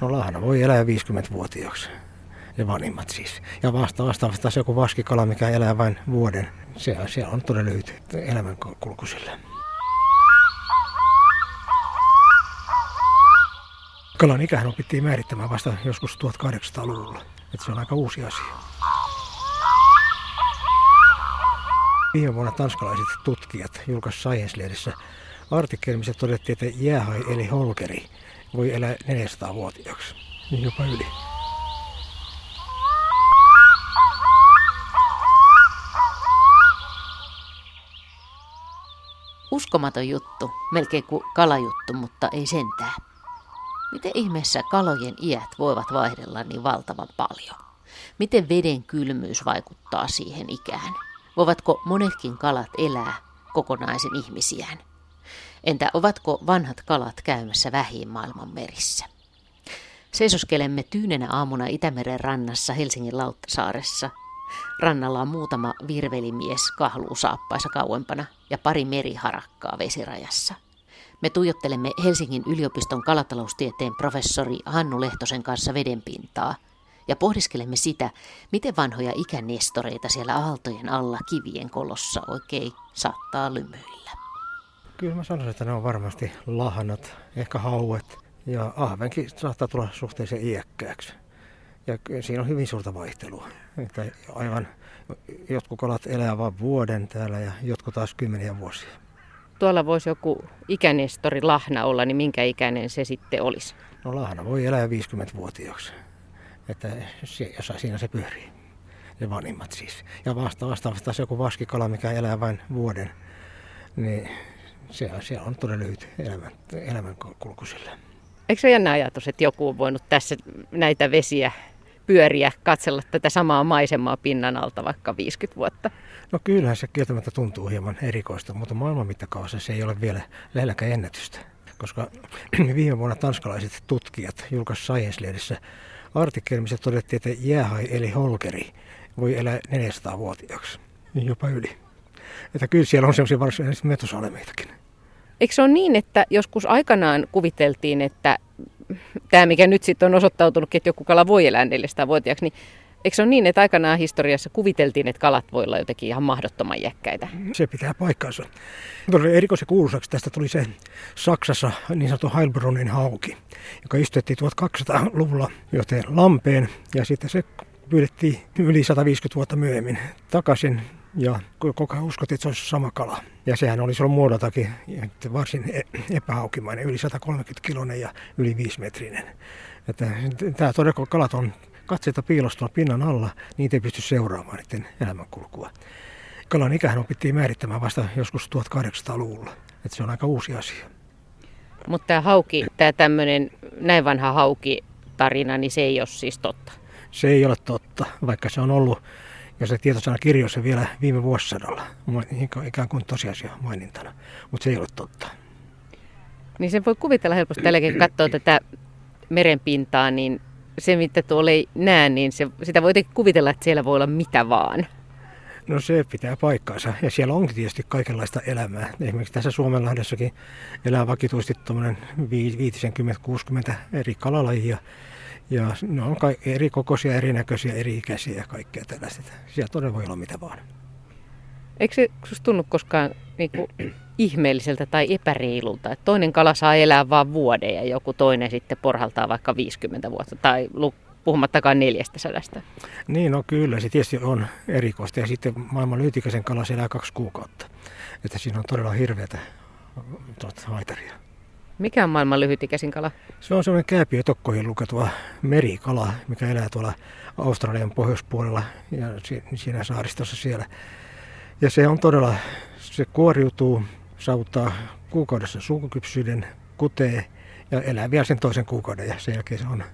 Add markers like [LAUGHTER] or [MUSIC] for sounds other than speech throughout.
No lahna voi elää 50-vuotiaaksi. Ja vanhimmat siis. Ja vasta vastaavasti taas joku vaskikala, mikä elää vain vuoden. Se, se on todella lyhyt elämänkulku sillä. Kalan ikähän opittiin määrittämään vasta joskus 1800-luvulla. Että se on aika uusi asia. Viime vuonna tanskalaiset tutkijat julkaisivat Science-lehdessä artikkeli, missä todettiin, että jäähai eli holkeri voi elää 400-vuotiaaksi, niin jopa yli. Uskomaton juttu, melkein kuin kalajuttu, mutta ei sentään. Miten ihmeessä kalojen iät voivat vaihdella niin valtavan paljon? Miten veden kylmyys vaikuttaa siihen ikään? Voivatko monetkin kalat elää kokonaisen ihmisiään? Entä ovatko vanhat kalat käymässä vähiin maailman merissä? Seisoskelemme tyynenä aamuna Itämeren rannassa Helsingin Lauttasaaressa. Rannalla on muutama virvelimies kahluu saappaissa kauempana ja pari meriharakkaa vesirajassa. Me tuijottelemme Helsingin yliopiston kalataloustieteen professori Hannu Lehtosen kanssa vedenpintaa ja pohdiskelemme sitä, miten vanhoja ikänestoreita siellä aaltojen alla kivien kolossa oikein saattaa lymyillä. Kyllä mä sanoisin, että ne on varmasti lahanat, ehkä hauet ja ahvenkin saattaa tulla suhteellisen iäkkääksi. Ja siinä on hyvin suurta vaihtelua. Että aivan jotkut kalat elää vain vuoden täällä ja jotkut taas kymmeniä vuosia. Tuolla voisi joku ikänestori lahna olla, niin minkä ikäinen se sitten olisi? No lahna voi elää 50-vuotiaaksi. Että se, jos siinä se pyörii. Ne vanhimmat siis. Ja vasta vastaavasti taas joku vaskikala, mikä elää vain vuoden, niin se, se on todella lyhyt elämän, elämänkulku sillä. Eikö se ole jännä ajatus, että joku on voinut tässä näitä vesiä pyöriä, katsella tätä samaa maisemaa pinnan alta vaikka 50 vuotta? No kyllähän se kieltämättä tuntuu hieman erikoista, mutta maailman mittakaavassa se ei ole vielä lähelläkään ennätystä. Koska [CLEARS THROAT] viime vuonna tanskalaiset tutkijat julkaisivat Science-lehdessä artikkeli, missä todettiin, että jäähai eli holkeri voi elää 400-vuotiaaksi, niin jopa yli. Että kyllä siellä on sellaisia varsinaisia metosolemeitakin. Eikö se ole niin, että joskus aikanaan kuviteltiin, että tämä mikä nyt sitten on osoittautunut, että joku kala voi elää 400-vuotiaaksi, niin Eikö se ole niin, että aikanaan historiassa kuviteltiin, että kalat voi olla jotenkin ihan mahdottoman jäkkäitä? Se pitää paikkaansa. Erikoisen kuuluisaksi tästä tuli se Saksassa niin sanottu Heilbronnin hauki, joka istutettiin 1200-luvulla joten lampeen ja sitten se pyydettiin yli 150 vuotta myöhemmin takaisin ja koko ajan uskottiin, että se olisi sama kala. Ja sehän oli silloin muodoltakin varsin e- epähaukimainen, yli 130 kilonen ja yli 5 metrinen. Että tämä todella kalat on katseita piilostua pinnan alla, niitä ei pysty seuraamaan niiden elämänkulkua. Kalan ikähän opittiin määrittämään vasta joskus 1800-luvulla. Että se on aika uusi asia. Mutta tämä hauki, tämä tämmöinen näin vanha hauki tarina, niin se ei ole siis totta. Se ei ole totta, vaikka se on ollut, ja se tietosana kirjoissa vielä viime vuosisadalla, ikään kuin tosiasia mainintana, mutta se ei ole totta. Niin sen voi kuvitella helposti tälläkin, kun katsoo tätä merenpintaa, niin se, mitä tuolla ei näe, niin se, sitä voi kuvitella, että siellä voi olla mitä vaan. No se pitää paikkaansa. Ja siellä onkin tietysti kaikenlaista elämää. Esimerkiksi tässä Suomenlahdessakin elää vakituisesti 50-60 eri kalalajia. Ja ne on eri kokoisia, erinäköisiä, eri ikäisiä ja kaikkea tällaista. Siellä todella voi olla mitä vaan. Eikö se sinusta tunnu koskaan niin kuin, ihmeelliseltä tai epäreilulta, että toinen kala saa elää vain vuoden ja joku toinen sitten porhaltaa vaikka 50 vuotta tai puhumattakaan neljästä sadasta? Niin, no kyllä, se tietysti on erikoista ja sitten maailman lyhytikäisen kala elää kaksi kuukautta. Että siinä on todella hirveätä tuota, haitaria. Mikä on maailman lyhytikäisin kala? Se on semmoinen kääpiötokkoihin luketua merikala, mikä elää tuolla Australian pohjoispuolella ja siinä saaristossa siellä. Ja se on todella, se kuoriutuu, saavuttaa kuukaudessa sukukypsyyden, kutee ja elää vielä sen toisen kuukauden ja sen jälkeen se on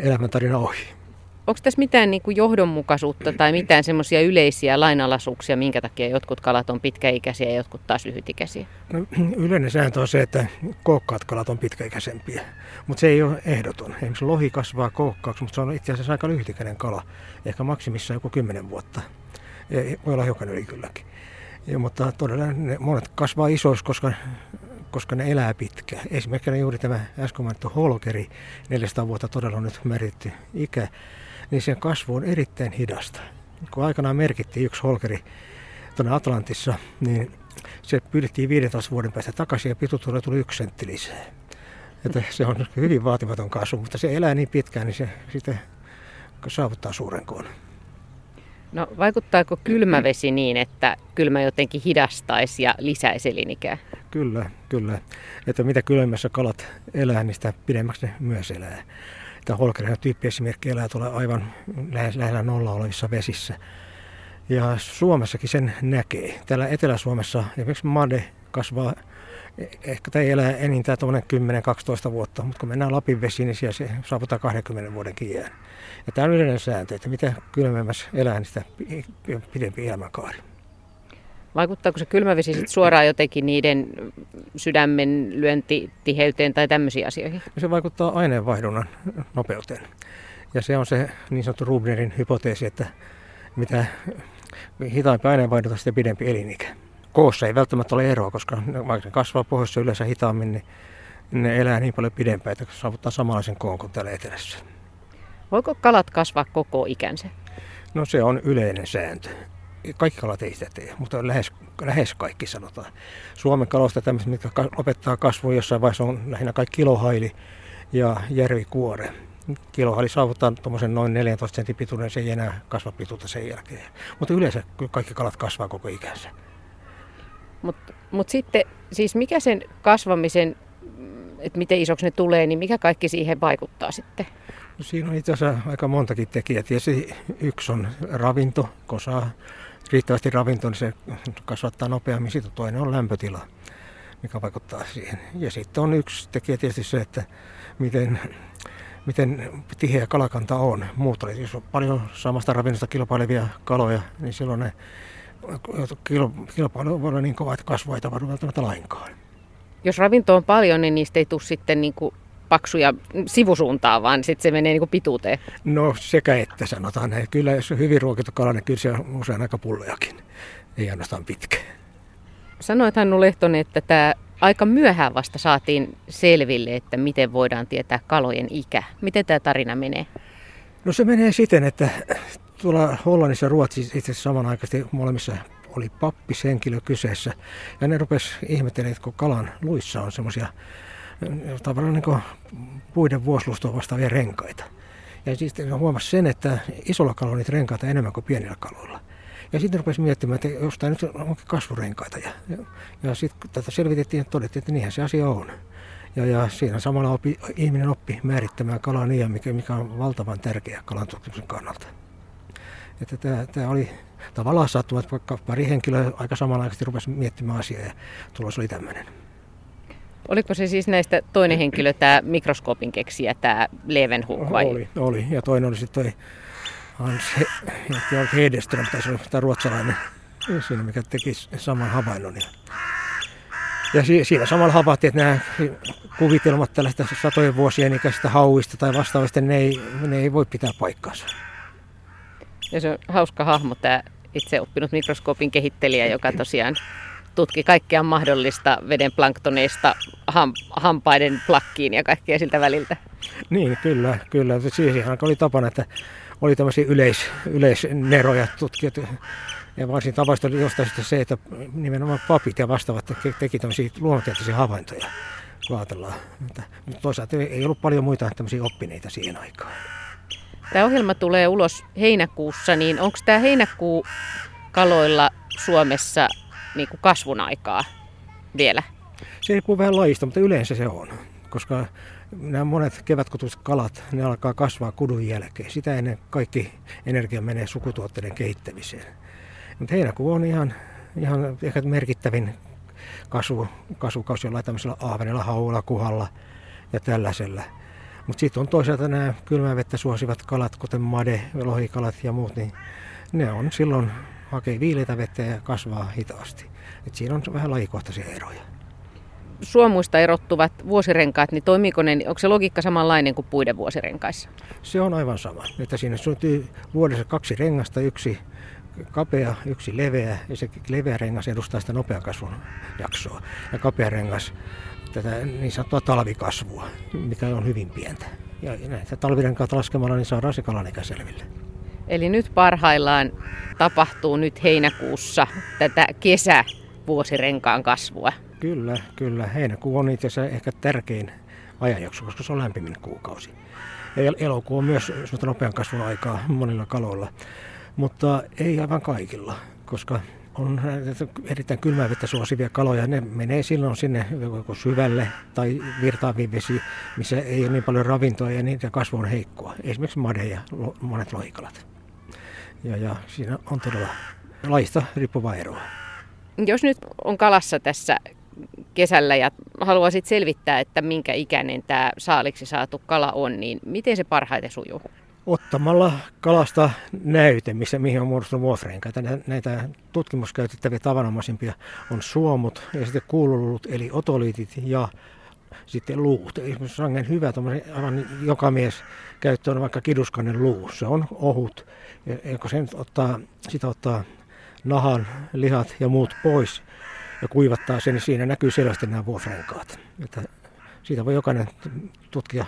elämäntarina ohi. Onko tässä mitään niin kuin johdonmukaisuutta tai mitään semmoisia yleisiä lainalaisuuksia, minkä takia jotkut kalat on pitkäikäisiä ja jotkut taas lyhytikäisiä? No, [CLEARS THROAT] yleinen sääntö on se, että kookkaat kalat on pitkäikäisempiä, mutta se ei ole ehdoton. Esimerkiksi lohi kasvaa kookkaaksi, mutta se on itse asiassa aika lyhytikäinen kala, ehkä maksimissaan joku 10 vuotta. Voi olla hiukan yli kylläkin. Ja, mutta todella ne monet kasvaa isoiksi, koska koska ne elää pitkään. Esimerkiksi juuri tämä äsken mainittu holkeri, 400 vuotta todella nyt määritetty ikä, niin sen kasvu on erittäin hidasta. Kun aikanaan merkittiin yksi holkeri tuonne Atlantissa, niin se pyydettiin 15 vuoden päästä takaisin ja pituutuudella tuli yksi sentti lisää. Että se on hyvin vaatimaton kasvu, mutta se elää niin pitkään, niin se sitten saavuttaa suuren koon. No vaikuttaako kylmä vesi niin, että kylmä jotenkin hidastaisi ja lisäisi elinikää? Kyllä, kyllä. Että mitä kylmässä kalat elää, niin sitä pidemmäksi ne myös elää. Että holkerin tyyppiesimerkki elää tuolla aivan lähellä nolla olevissa vesissä. Ja Suomessakin sen näkee. Täällä Etelä-Suomessa esimerkiksi made kasvaa ehkä tämä elää enintään 10-12 vuotta, mutta kun mennään Lapin vesiin, niin siellä se saavuttaa 20 vuoden iän. Ja tämä on yleinen sääntö, että mitä kylmemmässä elää, niin sitä pidempi elämänkaari. Vaikuttaako se kylmävesi sit suoraan jotenkin niiden sydämen lyöntitiheyteen tai tämmöisiin asioihin? Se vaikuttaa aineenvaihdunnan nopeuteen. Ja se on se niin sanottu Rubnerin hypoteesi, että mitä hitaampi aineenvaihdunta, sitä pidempi elinikä koossa ei välttämättä ole eroa, koska vaikka ne kasvaa pohjoissa yleensä hitaammin, niin ne elää niin paljon pidempään, että saavuttaa samanlaisen koon kuin täällä etelässä. Voiko kalat kasvaa koko ikänsä? No se on yleinen sääntö. Kaikki kalat ei sitä tee, mutta lähes, lähes kaikki sanotaan. Suomen kalosta tämmöiset, mitkä lopettaa kasvun jossain vaiheessa on lähinnä kaikki kilohaili ja järvikuore. Kilohaili saavuttaa tuommoisen noin 14 sentin pituuden, se ei enää kasva pituutta sen jälkeen. Mutta yleensä kaikki kalat kasvaa koko ikänsä. Mutta mut sitten, siis mikä sen kasvamisen, että miten isoksi ne tulee, niin mikä kaikki siihen vaikuttaa sitten? No siinä on itse asiassa aika montakin tekijää. Tietysti yksi on ravinto, kun saa riittävästi ravintoa, niin se kasvattaa nopeammin. Sitten toinen on lämpötila, mikä vaikuttaa siihen. Ja sitten on yksi tekijä tietysti se, että miten, miten tiheä kalakanta on. Muut jos on paljon samasta ravinnosta kilpailevia kaloja, niin silloin ne kilpailu voi olla niin kova, että kasvua ei tapahdu välttämättä lainkaan. Jos ravinto on paljon, niin niistä ei tule sitten niin kuin paksuja sivusuuntaan, vaan sitten se menee niin kuin pituuteen. No sekä että sanotaan näin. Kyllä jos on hyvin ruokittu kala, niin kyllä se on usein aika pulleakin. Ei ainoastaan pitkä. Sanoit Hannu Lehtonen, että tämä aika myöhään vasta saatiin selville, että miten voidaan tietää kalojen ikä. Miten tämä tarina menee? No se menee siten, että tuolla Hollannissa ja Ruotsissa itse asiassa samanaikaisesti molemmissa oli pappishenkilö kyseessä. Ja ne rupes ihmettelemään, että kun kalan luissa on semmoisia tavallaan niin puiden vuoslustoa vastaavia renkaita. Ja sitten huomasi sen, että isolla kaloilla on niitä renkaita enemmän kuin pienillä kaloilla. Ja sitten rupesi miettimään, että jos tämä nyt onkin kasvurenkaita. Ja, ja, sitten tätä selvitettiin ja todettiin, että niinhän se asia on. Ja, ja siinä samalla opi, ihminen oppi määrittämään kalan iän, mikä, mikä on valtavan tärkeä kalan tutkimuksen kannalta. Että tämä, tämä oli tavallaan sattuma, vaikka pari henkilöä aika samanaikaisesti rupesi miettimään asiaa ja tulos oli tämmöinen. Oliko se siis näistä toinen henkilö, tämä mikroskoopin keksijä, tämä Levenhuk vai? Oli, oli. Ja toinen oli sitten toi Hans Hedeström, tämä ruotsalainen siinä, mikä teki saman havainnon. Ja siinä samalla havaittiin, että nämä kuvitelmat tällaista satojen vuosien ikäisistä hauista tai vastaavista, ne ei, ne ei voi pitää paikkaansa. Ja se on hauska hahmo tämä itse oppinut mikroskoopin kehittelijä, joka tosiaan tutki kaikkea mahdollista veden planktoneista ham, hampaiden plakkiin ja kaikkea siltä väliltä. Niin, kyllä, kyllä. Siihen oli tapana, että oli tämmöisiä yleis, yleisneroja tutkijat. Ja varsin tavallista oli jostain se, että nimenomaan papit ja vastaavat teki tämmöisiä luonnontieteellisiä havaintoja, kun ajatellaan. Mutta toisaalta ei ollut paljon muita tämmöisiä oppineita siihen aikaan. Tämä ohjelma tulee ulos heinäkuussa, niin onko tämä heinäkuu kaloilla Suomessa niin kuin kasvun aikaa vielä? Se riippuu vähän lajista, mutta yleensä se on, koska nämä monet kevätkutuiset kalat, ne alkaa kasvaa kudun jälkeen. Sitä ennen kaikki energia menee sukutuotteiden kehittämiseen. Mutta heinäkuu on ihan, ihan ehkä merkittävin kasvu, kasvukausi jollain tämmöisellä ahvenella, haulla, kuhalla ja tällaisella. Mutta sitten on toisaalta nämä kylmää vettä suosivat kalat, kuten made, lohikalat ja muut, niin ne on silloin hakee viileitä vettä ja kasvaa hitaasti. Et siinä on vähän lajikohtaisia eroja. Suomuista erottuvat vuosirenkaat, niin toimiiko ne, onko se logiikka samanlainen kuin puiden vuosirenkaissa? Se on aivan sama. Että siinä syntyy vuodessa kaksi rengasta, yksi kapea, yksi leveä ja se leveä rengas edustaa sitä nopean kasvun jaksoa. Ja kapea rengas tätä niin sanottua talvikasvua, mikä on hyvin pientä. Ja näitä talvirenkaat laskemalla niin saadaan se kalan selville. Eli nyt parhaillaan tapahtuu nyt heinäkuussa tätä kesävuosirenkaan kasvua. Kyllä, kyllä. Heinäkuu on itse asiassa ehkä tärkein ajanjakso, koska se on lämpimin kuukausi. Ja elokuu on myös nopean kasvun aikaa monilla kaloilla, mutta ei aivan kaikilla, koska on erittäin kylmää vettä suosivia kaloja. Ne menee silloin sinne joko syvälle tai virtaaviin vesi, missä ei ole niin paljon ravintoa ja niiden kasvu on heikkoa. Esimerkiksi made ja monet lohikalat. Ja, ja siinä on todella laista riippuvaa eroa. Jos nyt on kalassa tässä kesällä ja haluaisit selvittää, että minkä ikäinen tämä saaliksi saatu kala on, niin miten se parhaiten sujuu? Ottamalla kalasta näyte, missä, mihin on muodostunut vuofreenkaita. Näitä tutkimuskäytettäviä tavanomaisimpia on suomut ja sitten kuululut, eli otoliitit ja sitten luut. Esimerkiksi sangen hyvä aivan joka mies käyttöön vaikka kiduskannen luu. Se on ohut. Ja kun sen ottaa, sitä ottaa nahan, lihat ja muut pois, ja kuivattaa sen, niin siinä näkyy selvästi nämä vuofrenkaat. Että siitä voi jokainen tutkija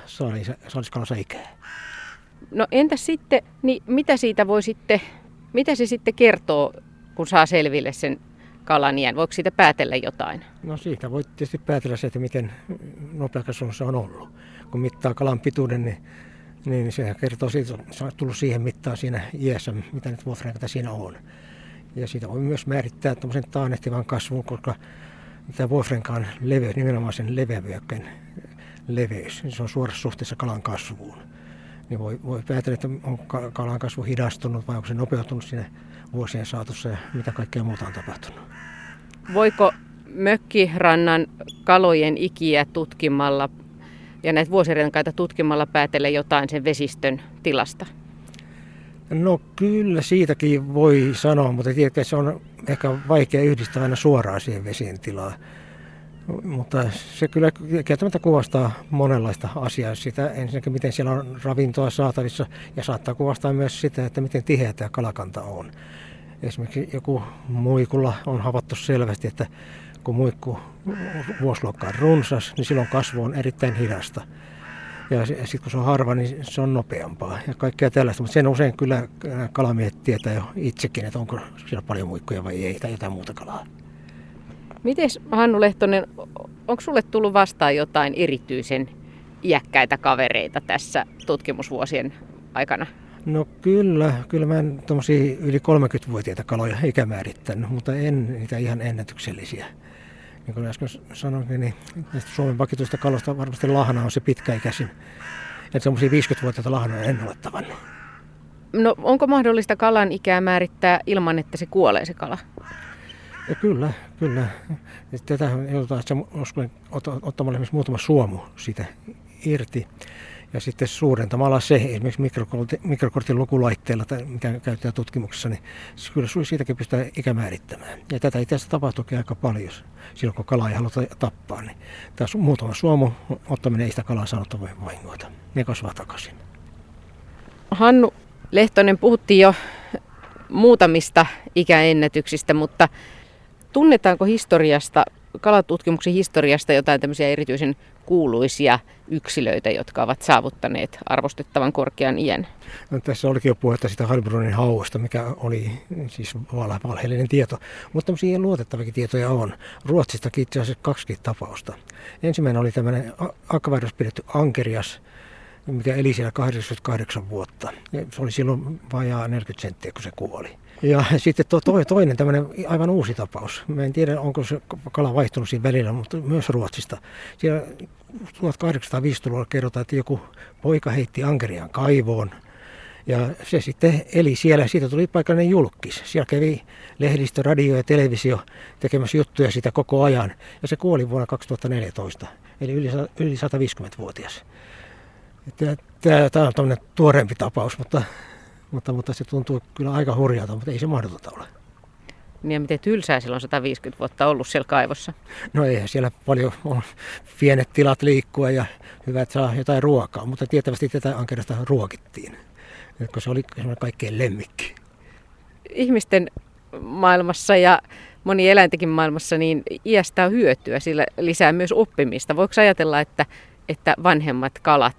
saaliskalansa ikää. No entä sitten, niin mitä siitä voi sitten, mitä se sitten kertoo, kun saa selville sen kalan iän? Voiko siitä päätellä jotain? No siitä voi tietysti päätellä se, että miten nopeakasvun se on ollut. Kun mittaa kalan pituuden, niin, niin se kertoo siitä, että se on tullut siihen mittaan siinä iässä, mitä nyt vuofrenkaita siinä on. Ja siitä voi myös määrittää tämmöisen taannehtivan kasvun, koska tämä Wolfrenkaan leveys, nimenomaan sen leveävyökkeen leveys, niin se on suorassa suhteessa kalan kasvuun. Niin voi, voi päätellä, että on kalan kasvu hidastunut vai onko se nopeutunut sinne vuosien saatossa ja mitä kaikkea muuta on tapahtunut. Voiko mökkirannan kalojen ikiä tutkimalla ja näitä vuosirenkaita tutkimalla päätellä jotain sen vesistön tilasta? No kyllä siitäkin voi sanoa, mutta tiedätkö, se on ehkä vaikea yhdistää aina suoraan siihen vesien tilaan. Mutta se kyllä kieltämättä kuvastaa monenlaista asiaa. Sitä ensinnäkin, miten siellä on ravintoa saatavissa ja saattaa kuvastaa myös sitä, että miten tiheä tämä kalakanta on. Esimerkiksi joku muikulla on havaittu selvästi, että kun muikku vuosiluokka on runsas, niin silloin kasvu on erittäin hidasta. Ja sitten kun se on harva, niin se on nopeampaa ja kaikkea tällaista. Mutta sen usein kyllä kalamiehet tietää jo itsekin, että onko siellä paljon muikkoja vai ei tai jotain muuta kalaa. Miten Hannu Lehtonen, onko sulle tullut vastaan jotain erityisen iäkkäitä kavereita tässä tutkimusvuosien aikana? No kyllä, kyllä mä en yli 30-vuotiaita kaloja ikämäärittänyt, mutta en niitä ihan ennätyksellisiä niin kuin äsken sanoin, niin näistä Suomen vakituista kalosta varmasti lahna on se pitkäikäisin. Että semmoisia 50-vuotiaita lahnoja en ole tavannut. No onko mahdollista kalan ikää määrittää ilman, että se kuolee se kala? Ja kyllä, kyllä. Tätä joudutaan ottamalla esimerkiksi muutama suomu siitä irti. Ja sitten suurentamalla se, esimerkiksi mikrokortin, mikrokortin lukulaitteella, mikä käytetään tutkimuksessa, niin kyllä siitäkin pystytään ikämäärittämään. Ja tätä itse asiassa tapahtuukin aika paljon silloin, kun kalaa ei haluta tappaa. Niin tässä muutama suomu ottaminen ei sitä kalaa saanut voi vahingoita. Ne kasvaa takaisin. Hannu Lehtonen, puhuttiin jo muutamista ikäennätyksistä, mutta tunnetaanko historiasta, kalatutkimuksen historiasta jotain tämmöisiä erityisen kuuluisia yksilöitä, jotka ovat saavuttaneet arvostettavan korkean iän. No, tässä olikin jo puhetta sitä Heilbronnin hauosta, mikä oli siis valheellinen tieto, mutta tämmöisiä luotettavikin tietoja on. Ruotsista itse asiassa kaksi tapausta. Ensimmäinen oli tämmöinen akvarius pidetty ankerias, mikä eli siellä 88 vuotta. Se oli silloin vajaa 40 senttiä, kun se kuoli. Ja [LAUGHS] sitten to, to, toinen tämmöinen aivan uusi tapaus. Mä en tiedä, onko se kala vaihtunut siinä välillä, mutta myös Ruotsista. Siellä 1850-luvulla kerrotaan, että joku poika heitti ankeriaan kaivoon. Ja se sitten eli siellä, siitä tuli paikallinen julkis. Siellä kävi lehdistö, radio ja televisio tekemässä juttuja sitä koko ajan. Ja se kuoli vuonna 2014, eli yli, yli 150-vuotias. Tämä on tämmöinen tuoreempi tapaus, mutta mutta, mutta se tuntuu kyllä aika hurjalta, mutta ei se mahdotonta ole. Niin ja miten tylsää silloin 150 vuotta ollut siellä kaivossa? No eihän siellä paljon on pienet tilat liikkua ja hyvä, että saa jotain ruokaa, mutta tietävästi tätä ankerasta ruokittiin, kun se oli kaikkein lemmikki. ihmisten maailmassa ja moni eläintekin maailmassa, niin iästä on hyötyä, sillä lisää myös oppimista. Voiko ajatella, että, että vanhemmat kalat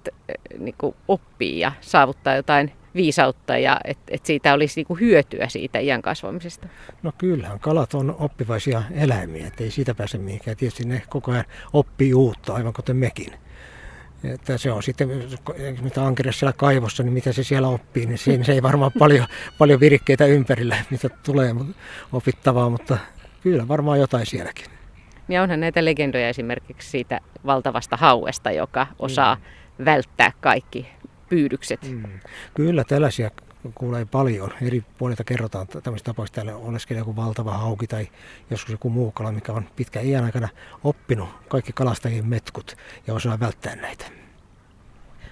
niin oppii ja saavuttaa jotain viisautta ja että et siitä olisi niinku hyötyä siitä iän kasvamisesta? No kyllähän kalat on oppivaisia eläimiä, että ei siitä pääse mihinkään. Tietysti ne koko ajan oppii uutta, aivan kuten mekin. Että se on sitten, mitä ankere siellä kaivossa, niin mitä se siellä oppii, niin siinä se ei varmaan [LAUGHS] paljon, paljon virikkeitä ympärillä, mitä tulee opittavaa, mutta kyllä varmaan jotain sielläkin. Ja onhan näitä legendoja esimerkiksi siitä valtavasta hauesta, joka osaa mm. välttää kaikki pyydykset. Mm. Kyllä tällaisia kuulee paljon. Eri puolilta kerrotaan tämmöistä tapauksista. Täällä oleskelee joku valtava hauki tai joskus joku muu kala, mikä on pitkä iän aikana oppinut kaikki kalastajien metkut ja osaa välttää näitä.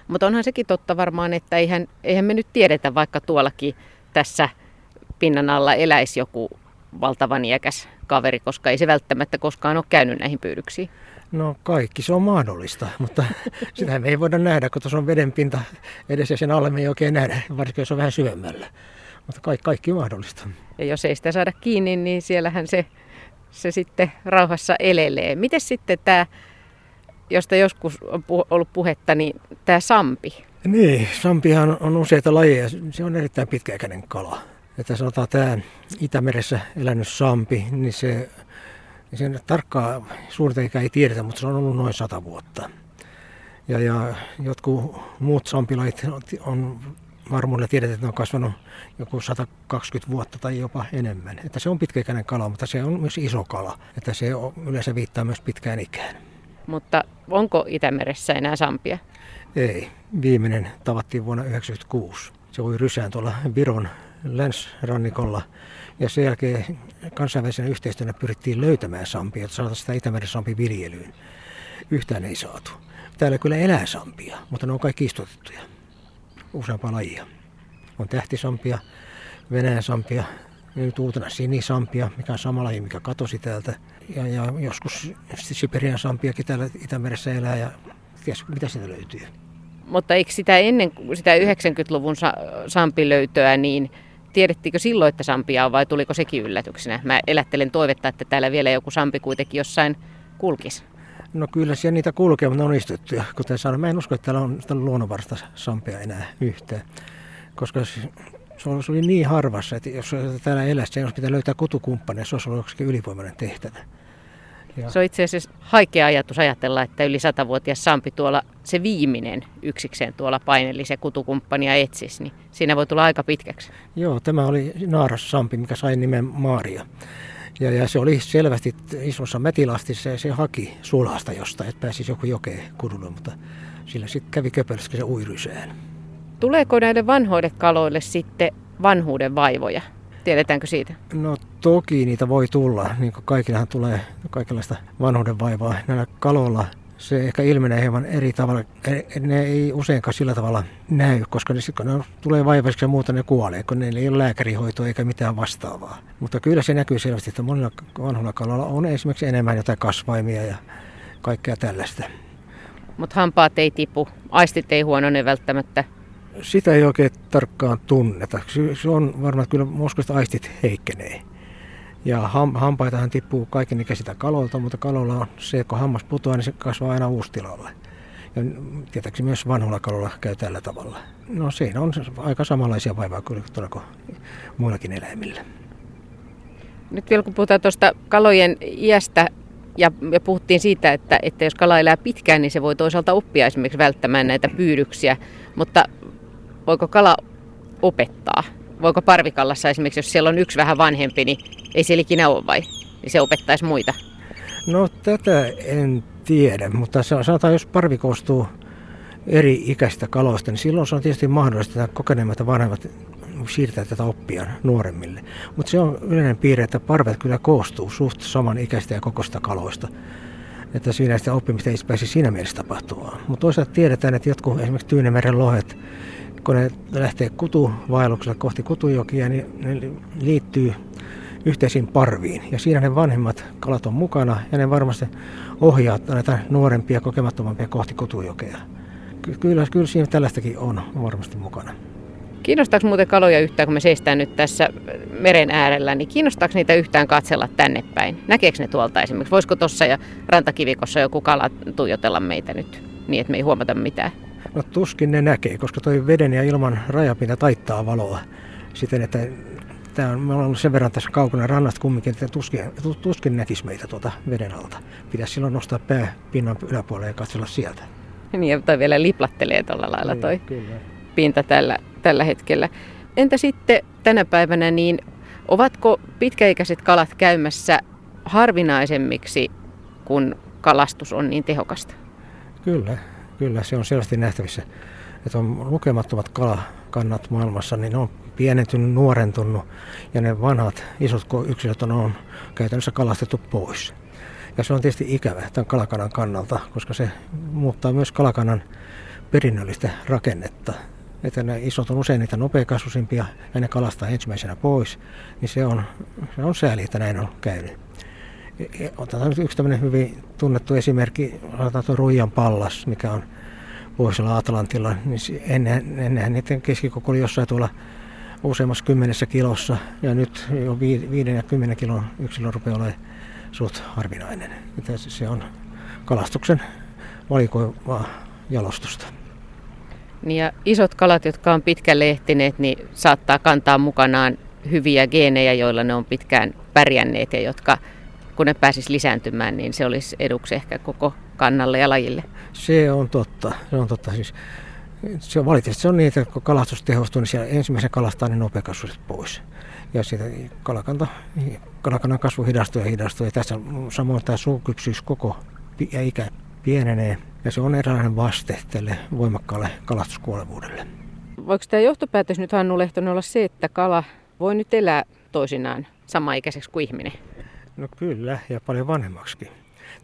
Mutta onhan sekin totta varmaan, että eihän, eihän me nyt tiedetä, vaikka tuollakin tässä pinnan alla eläisi joku valtavan iäkäs kaveri, koska ei se välttämättä koskaan ole käynyt näihin pyydyksiin. No kaikki se on mahdollista, mutta [LAUGHS] sitä me ei voida nähdä, kun tuossa on vedenpinta edessä ja sen alle me ei oikein nähdä, varsinkin jos on vähän syvemmällä. Mutta kaikki, kaikki on mahdollista. Ja jos ei sitä saada kiinni, niin siellähän se, se sitten rauhassa elelee. Miten sitten tämä, josta joskus on ollut puhetta, niin tämä sampi? Niin, sampihan on useita lajeja. Se on erittäin pitkäikäinen kala. Että sanotaan tämä Itämeressä elänyt sampi, niin se niin sen tarkkaa suurta ikää ei tiedetä, mutta se on ollut noin sata vuotta. Ja, ja jotkut muut sampilait on varmuudella tiedetään, että ne on kasvanut joku 120 vuotta tai jopa enemmän. Että se on pitkäikäinen kala, mutta se on myös iso kala. Että se yleensä viittaa myös pitkään ikään. Mutta onko Itämeressä enää sampia? Ei. Viimeinen tavattiin vuonna 1996. Se oli rysään tuolla Viron länsrannikolla ja sen jälkeen kansainvälisenä yhteistyönä pyrittiin löytämään sampia, että saataisiin sitä Itämeren viljelyyn. Yhtään ei saatu. Täällä kyllä elää sampia, mutta ne on kaikki istutettuja. Useampaa lajia. On tähtisampia, Venäjän sampia, nyt uutena sinisampia, mikä on sama laji, mikä katosi täältä. Ja, ja joskus Siberian sampiakin täällä Itämeressä elää ja ties mitä sieltä löytyy. Mutta eikö sitä ennen sitä 90-luvun sampilöytöä, niin Tiedettiinkö silloin, että sampia on vai tuliko sekin yllätyksenä? Mä elättelen toivetta, että täällä vielä joku sampi kuitenkin jossain kulkisi. No kyllä siellä niitä kulkee, mutta ne on istuttuja. Kuten sanoin, mä en usko, että täällä on, täällä luonnonvarasta sampia enää yhtään. Koska se oli niin harvassa, että jos täällä eläisi, se olisi pitää löytää kutukumppani, se olisi ollut ylivoimainen tehtävä. Ja. Se on itse asiassa haikea ajatus ajatella, että yli satavuotias Sampi tuolla se viimeinen yksikseen tuolla paineli se kutukumppania etsisi, niin siinä voi tulla aika pitkäksi. Joo, tämä oli Naaras Sampi, mikä sai nimen Maaria. Ja, ja se oli selvästi isossa metilastissa ja se haki sulhasta jostain, että pääsisi joku jokeen kudulle, mutta sillä sitten kävi köpelössä, se uiryseen. Tuleeko näille vanhoille kaloille sitten vanhuuden vaivoja? Tiedetäänkö siitä? No toki niitä voi tulla. Niin kuin kaikillahan tulee kaikenlaista vanhuuden vaivaa. Näillä kaloilla se ehkä ilmenee hieman eri tavalla. Ne ei useinkaan sillä tavalla näy, koska ne, kun ne tulee vaivaisiksi ja muuta ne kuolee, kun ne ei ole lääkärihoitoa eikä mitään vastaavaa. Mutta kyllä se näkyy selvästi, että monilla vanhuilla kaloilla on esimerkiksi enemmän jotain kasvaimia ja kaikkea tällaista. Mutta hampaat ei tipu, aistit ei huonone välttämättä sitä ei oikein tarkkaan tunneta. Se on varmaan, että kyllä Moskosta aistit heikkenee. Ja ham, hampaitahan tippuu kaiken ikäisiltä kalolta, mutta kalolla on se, kun hammas putoaa, niin se kasvaa aina uustilalle. Ja tietääkseni myös vanhulla kalolla käy tällä tavalla. No siinä on aika samanlaisia vaivaa kuin muillakin eläimillä. Nyt vielä kun puhutaan tuosta kalojen iästä ja, ja puhuttiin siitä, että, että jos kala elää pitkään, niin se voi toisaalta oppia esimerkiksi välttämään näitä pyydyksiä. Mutta voiko kala opettaa? Voiko parvikallassa esimerkiksi, jos siellä on yksi vähän vanhempi, niin ei siellä ikinä ole vai? Niin se opettaisi muita? No tätä en tiedä, mutta sanotaan, jos parvi koostuu eri ikäistä kaloista, niin silloin se on tietysti mahdollista, että kokeneemmat vanhemmat siirtää tätä oppia nuoremmille. Mutta se on yleinen piirre, että parvet kyllä koostuu suht saman ikäistä ja kokoista kaloista. Että siinä sitä oppimista ei pääsi siinä mielessä tapahtumaan. Mutta toisaalta tiedetään, että jotkut esimerkiksi Tyynemeren lohet kun ne lähtee kutuvaelluksella kohti kutujokia, niin ne liittyy yhteisiin parviin. Ja siinä ne vanhemmat kalat on mukana ja ne varmasti ohjaa näitä nuorempia, kokemattomampia kohti kutujokea. Kyllä, kyllä siinä tällaistakin on varmasti mukana. Kiinnostaako muuten kaloja yhtään, kun me seistään nyt tässä meren äärellä, niin kiinnostaako niitä yhtään katsella tänne päin? Näkeekö ne tuolta esimerkiksi? Voisiko tuossa ja rantakivikossa joku kala tuijotella meitä nyt niin, että me ei huomata mitään? No tuskin ne näkee, koska toi veden ja ilman rajapinta taittaa valoa siten, että tämä on, me ollaan ollut sen verran tässä kaukana rannasta kumminkin, että tuskin, tuskin näkisi meitä tuota veden alta. Pitäisi silloin nostaa pää pinnan yläpuolelle ja katsella sieltä. Niin, ja toi vielä liplattelee tuolla lailla Niin, toi Kyllä. pinta tällä, tällä hetkellä. Entä sitten tänä päivänä, niin ovatko pitkäikäiset kalat käymässä harvinaisemmiksi, kun kalastus on niin tehokasta? Kyllä, kyllä, se on selvästi nähtävissä. Että on lukemattomat kalakannat maailmassa, niin ne on pienentynyt, nuorentunut ja ne vanhat isot yksilöt on, on käytännössä kalastettu pois. Ja se on tietysti ikävä tämän kalakannan kannalta, koska se muuttaa myös kalakannan perinnöllistä rakennetta. Että ne isot on usein niitä nopeakasvuisimpia ja ne kalastaa ensimmäisenä pois, niin se on, se on sääli, että näin on käynyt. E- e- Otetaan nyt yksi tämmöinen hyvin tunnettu esimerkki, otetaan tuo Ruijan pallas, mikä on pohjoisella Atlantilla. Niin ennen, ennenhän niiden keskikoko oli jossain tuolla useammassa kymmenessä kilossa, ja nyt jo vi- viiden ja kymmenen kilon yksilö rupeaa olemaan suht harvinainen. Se- on kalastuksen valikoivaa jalostusta. Niin ja isot kalat, jotka on pitkälle ehtineet, niin saattaa kantaa mukanaan hyviä geenejä, joilla ne on pitkään pärjänneet ja jotka, kun ne pääsis lisääntymään, niin se olisi eduksi ehkä koko kannalle ja lajille. Se on totta. Se on totta. Siis, se on valitettavasti se on niin, että kun kalastus tehostuu, niin siellä ensimmäisen kalastaa ne nopeakasvuiset pois. Ja siitä kalakanta, kalakannan kasvu hidastuu ja hidastuu. Ja tässä samoin tämä suukypsyys koko ja ikä pienenee. Ja se on eräänlainen vaste tälle voimakkaalle kalastuskuolevuudelle. Voiko tämä johtopäätös nyt Hannu Lehtonen olla se, että kala voi nyt elää toisinaan samaikäiseksi kuin ihminen? No kyllä, ja paljon vanhemmaksikin.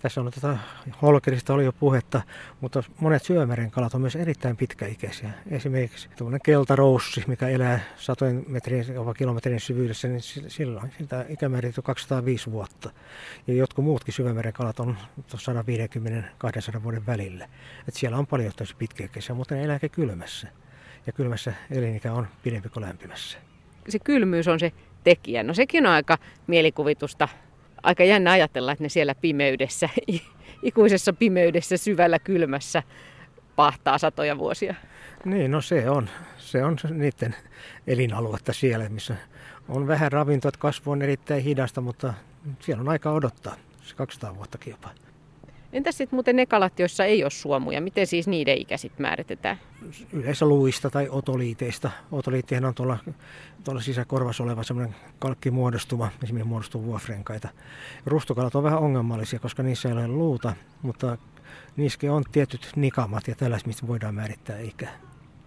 Tässä on tätä holkerista oli jo puhetta, mutta monet syömeren kalat on myös erittäin pitkäikäisiä. Esimerkiksi tuollainen keltaroussi, mikä elää satojen metrien, jopa kilometrin syvyydessä, niin si- silloin sitä ikämäärit on 205 vuotta. Ja jotkut muutkin syvämeren kalat on 150-200 vuoden välillä. Et siellä on paljon tosi pitkäikäisiä, mutta ne elääkin kylmässä. Ja kylmässä elinikä on pidempi kuin lämpimässä. Se kylmyys on se tekijä. No sekin on aika mielikuvitusta. Aika jännä ajatella, että ne siellä pimeydessä, [LAUGHS] ikuisessa pimeydessä, syvällä kylmässä pahtaa satoja vuosia. Niin, no se on. Se on niiden elinaluetta siellä, missä on vähän ravintoa, kasvu on erittäin hidasta, mutta siellä on aika odottaa. Se 200 vuottakin jopa. Entäs sitten muuten ne kalat, joissa ei ole suomuja? Miten siis niiden ikä sitten määritetään? Yleensä luista tai otoliiteista. Otoliittihän on tuolla, tuolla sisäkorvassa oleva semmoinen kalkkimuodostuma, esimerkiksi muodostuu vuofrenkaita. Rustokalat on vähän ongelmallisia, koska niissä ei ole luuta, mutta niissäkin on tietyt nikamat ja tällaiset, mistä voidaan määrittää ikä.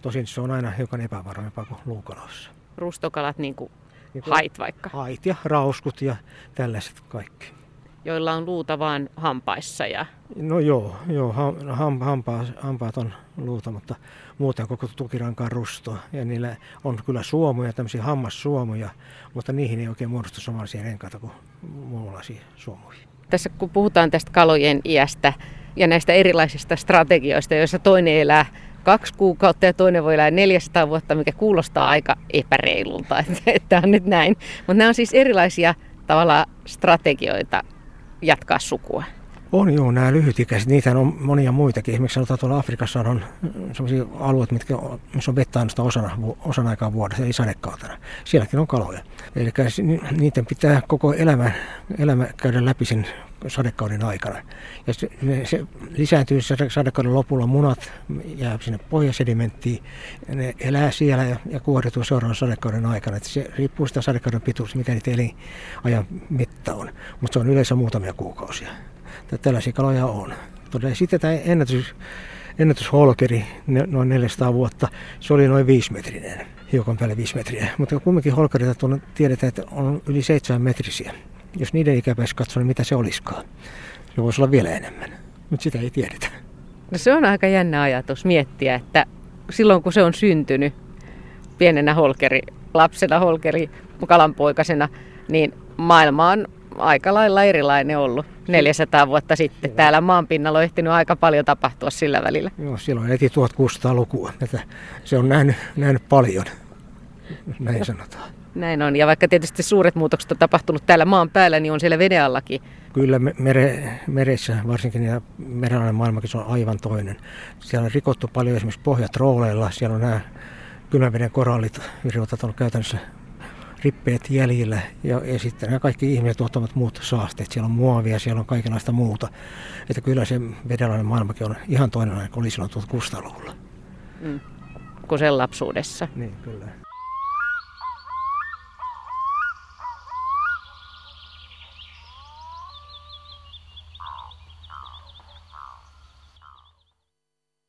Tosin se on aina hiukan epävarmempaa kuin luukaloissa. Rustokalat, niin kuin Niin kuin hait vaikka, Hait ja rauskut ja tällaiset kaikki. Joilla on luuta vaan hampaissa. Ja... No joo, joo ham, ham, hampaa, hampaat on luuta, mutta muuten koko tukiranka on rustoa. Ja niillä on kyllä suomuja, tämmöisiä hammassuomuja, mutta niihin ei oikein muodostu samanlaisia renkaita kuin muunlaisia suomuihin. Tässä kun puhutaan tästä kalojen iästä ja näistä erilaisista strategioista, joissa toinen elää kaksi kuukautta ja toinen voi elää 400 vuotta, mikä kuulostaa aika epäreilulta, [LAUGHS] että, että on nyt näin. Mutta nämä on siis erilaisia tavallaan strategioita jatkaa sukua. On joo, nämä lyhytikäiset, niitä on monia muitakin. Esimerkiksi sanotaan tuolla Afrikassa on sellaisia alueita, mitkä on, missä on vettä ainoastaan osana, vu- osan aikaa vuodessa, eli sadekautena. Sielläkin on kaloja. Eli niiden pitää koko elämä, elämä käydä läpi sen sadekauden aikana. Ja se, se lisääntyy sade- sadekauden lopulla, munat jää sinne pohjasedimenttiin, ja ne elää siellä ja, ja kuoriutuu seuraavan sadekauden aikana. Et se riippuu sitä sadekauden pituus, mikä niiden elinajan mitta on. Mutta se on yleensä muutamia kuukausia. Tä- Tällaisia kaloja on. Todella sitten tämä ennätys, ennätysholkeri, noin 400 vuotta, se oli noin 5 metrinen, hiukan päälle 5 metriä. Mutta kumminkin holkereita tuonne tiedetään, että on yli 7 metrisiä. Jos niiden ikäpäivässä katsoo, niin mitä se olisikaan. Se voisi olla vielä enemmän, mutta sitä ei tiedetä. No se on aika jännä ajatus miettiä, että silloin kun se on syntynyt pienenä holkeri, lapsena holkeri, kalanpoikasena, niin maailma on aika lailla erilainen ollut 400 vuotta sitten. Täällä maanpinnalla on ehtinyt aika paljon tapahtua sillä välillä. Joo, silloin eti 1600-lukua. Että se on nähnyt, nähnyt paljon. näin sanotaan. Näin on. Ja vaikka tietysti suuret muutokset on tapahtunut täällä maan päällä, niin on siellä veden allakin. Kyllä mere, meressä varsinkin ja merenalainen maailmakin se on aivan toinen. Siellä on rikottu paljon esimerkiksi pohjatrooleilla. Siellä on nämä kylmäveden korallit virvoitat on käytännössä rippeet jäljillä ja, ja sitten nämä kaikki ihmiset tuottavat muut saasteet. Siellä on muovia, siellä on kaikenlaista muuta. Että kyllä se vedenalainen maailmakin on ihan toinen kuin oli silloin 1600-luvulla. Mm. Kuin sen lapsuudessa. Niin, kyllä.